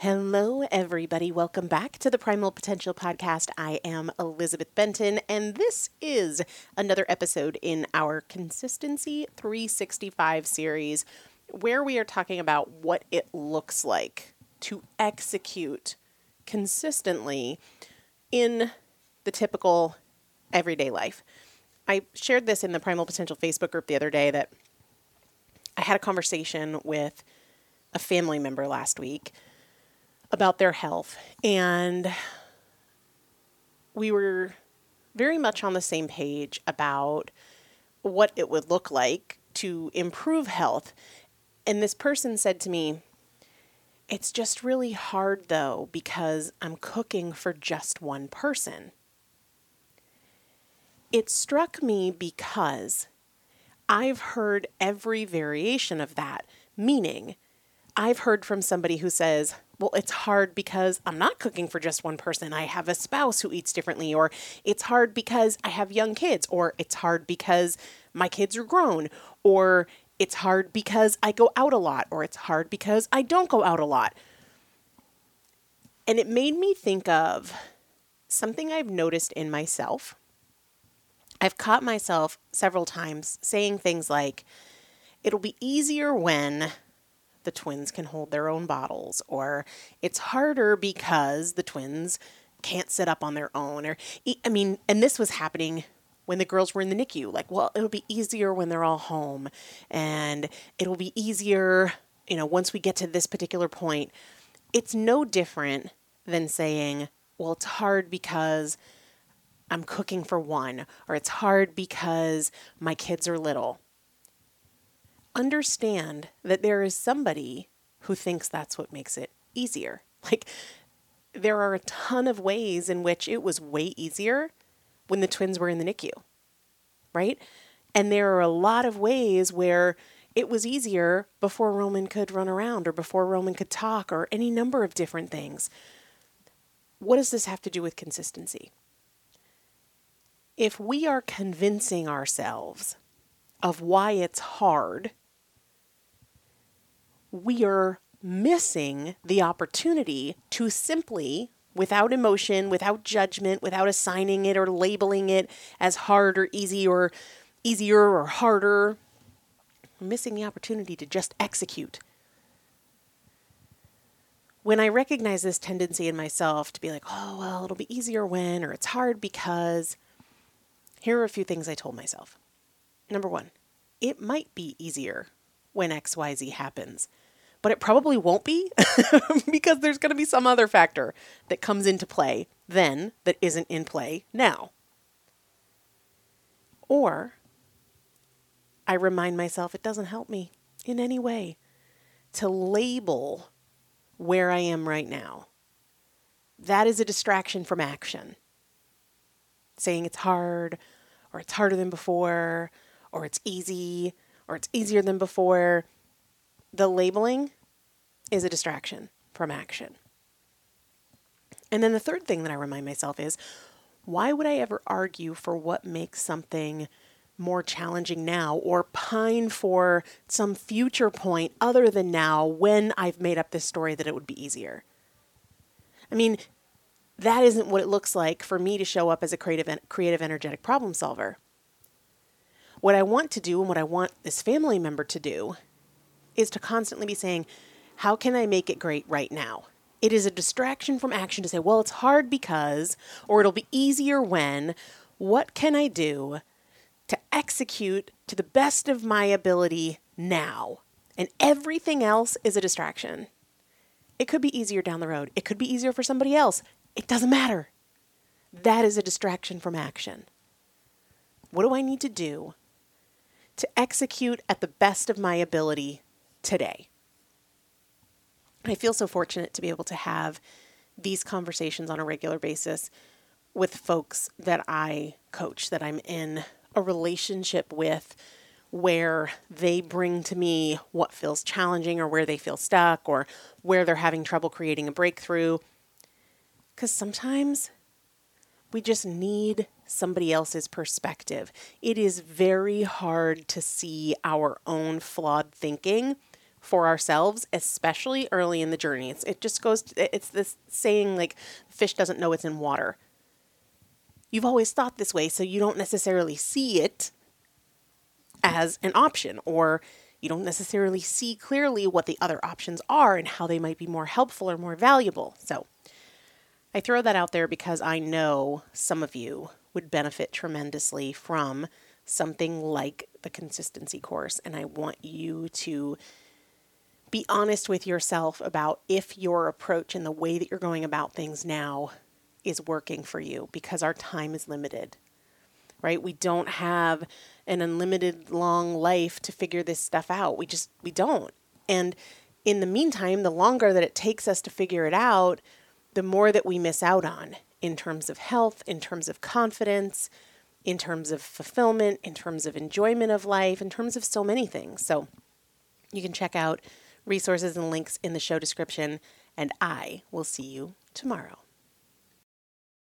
Hello, everybody. Welcome back to the Primal Potential Podcast. I am Elizabeth Benton, and this is another episode in our Consistency 365 series where we are talking about what it looks like to execute consistently in the typical everyday life. I shared this in the Primal Potential Facebook group the other day that I had a conversation with a family member last week about their health. And we were very much on the same page about what it would look like to improve health. And this person said to me, It's just really hard though, because I'm cooking for just one person. It struck me because I've heard every variation of that, meaning, I've heard from somebody who says, well, it's hard because I'm not cooking for just one person. I have a spouse who eats differently, or it's hard because I have young kids, or it's hard because my kids are grown, or it's hard because I go out a lot, or it's hard because I don't go out a lot. And it made me think of something I've noticed in myself. I've caught myself several times saying things like, it'll be easier when the twins can hold their own bottles, or it's harder because the twins can't sit up on their own. Or, I mean, and this was happening when the girls were in the NICU. Like, well, it'll be easier when they're all home, and it'll be easier, you know, once we get to this particular point. It's no different than saying, well, it's hard because I'm cooking for one, or it's hard because my kids are little understand that there is somebody who thinks that's what makes it easier. Like, there are a ton of ways in which it was way easier when the twins were in the NICU, right? And there are a lot of ways where it was easier before Roman could run around or before Roman could talk or any number of different things. What does this have to do with consistency? If we are convincing ourselves of why it's hard we are missing the opportunity to simply, without emotion, without judgment, without assigning it or labeling it as hard or easy or easier or harder, missing the opportunity to just execute. When I recognize this tendency in myself to be like, oh, well, it'll be easier when, or it's hard because, here are a few things I told myself. Number one, it might be easier when XYZ happens but it probably won't be because there's going to be some other factor that comes into play then that isn't in play now. Or I remind myself it doesn't help me in any way to label where I am right now. That is a distraction from action. Saying it's hard, or it's harder than before, or it's easy, or it's easier than before. The labeling is a distraction from action. And then the third thing that I remind myself is why would I ever argue for what makes something more challenging now or pine for some future point other than now when I've made up this story that it would be easier? I mean, that isn't what it looks like for me to show up as a creative, creative, energetic problem solver. What I want to do and what I want this family member to do is to constantly be saying, how can I make it great right now? It is a distraction from action to say, well, it's hard because, or it'll be easier when. What can I do to execute to the best of my ability now? And everything else is a distraction. It could be easier down the road, it could be easier for somebody else. It doesn't matter. That is a distraction from action. What do I need to do to execute at the best of my ability today? I feel so fortunate to be able to have these conversations on a regular basis with folks that I coach, that I'm in a relationship with, where they bring to me what feels challenging or where they feel stuck or where they're having trouble creating a breakthrough. Because sometimes we just need somebody else's perspective. It is very hard to see our own flawed thinking for ourselves, especially early in the journey. It's, it just goes, it's this saying like, fish doesn't know it's in water. You've always thought this way, so you don't necessarily see it as an option, or you don't necessarily see clearly what the other options are and how they might be more helpful or more valuable. So, I throw that out there because I know some of you would benefit tremendously from something like the consistency course, and I want you to be honest with yourself about if your approach and the way that you're going about things now is working for you because our time is limited. Right? We don't have an unlimited long life to figure this stuff out. We just we don't. And in the meantime, the longer that it takes us to figure it out, the more that we miss out on in terms of health, in terms of confidence, in terms of fulfillment, in terms of enjoyment of life, in terms of so many things. So you can check out resources and links in the show description, and I will see you tomorrow.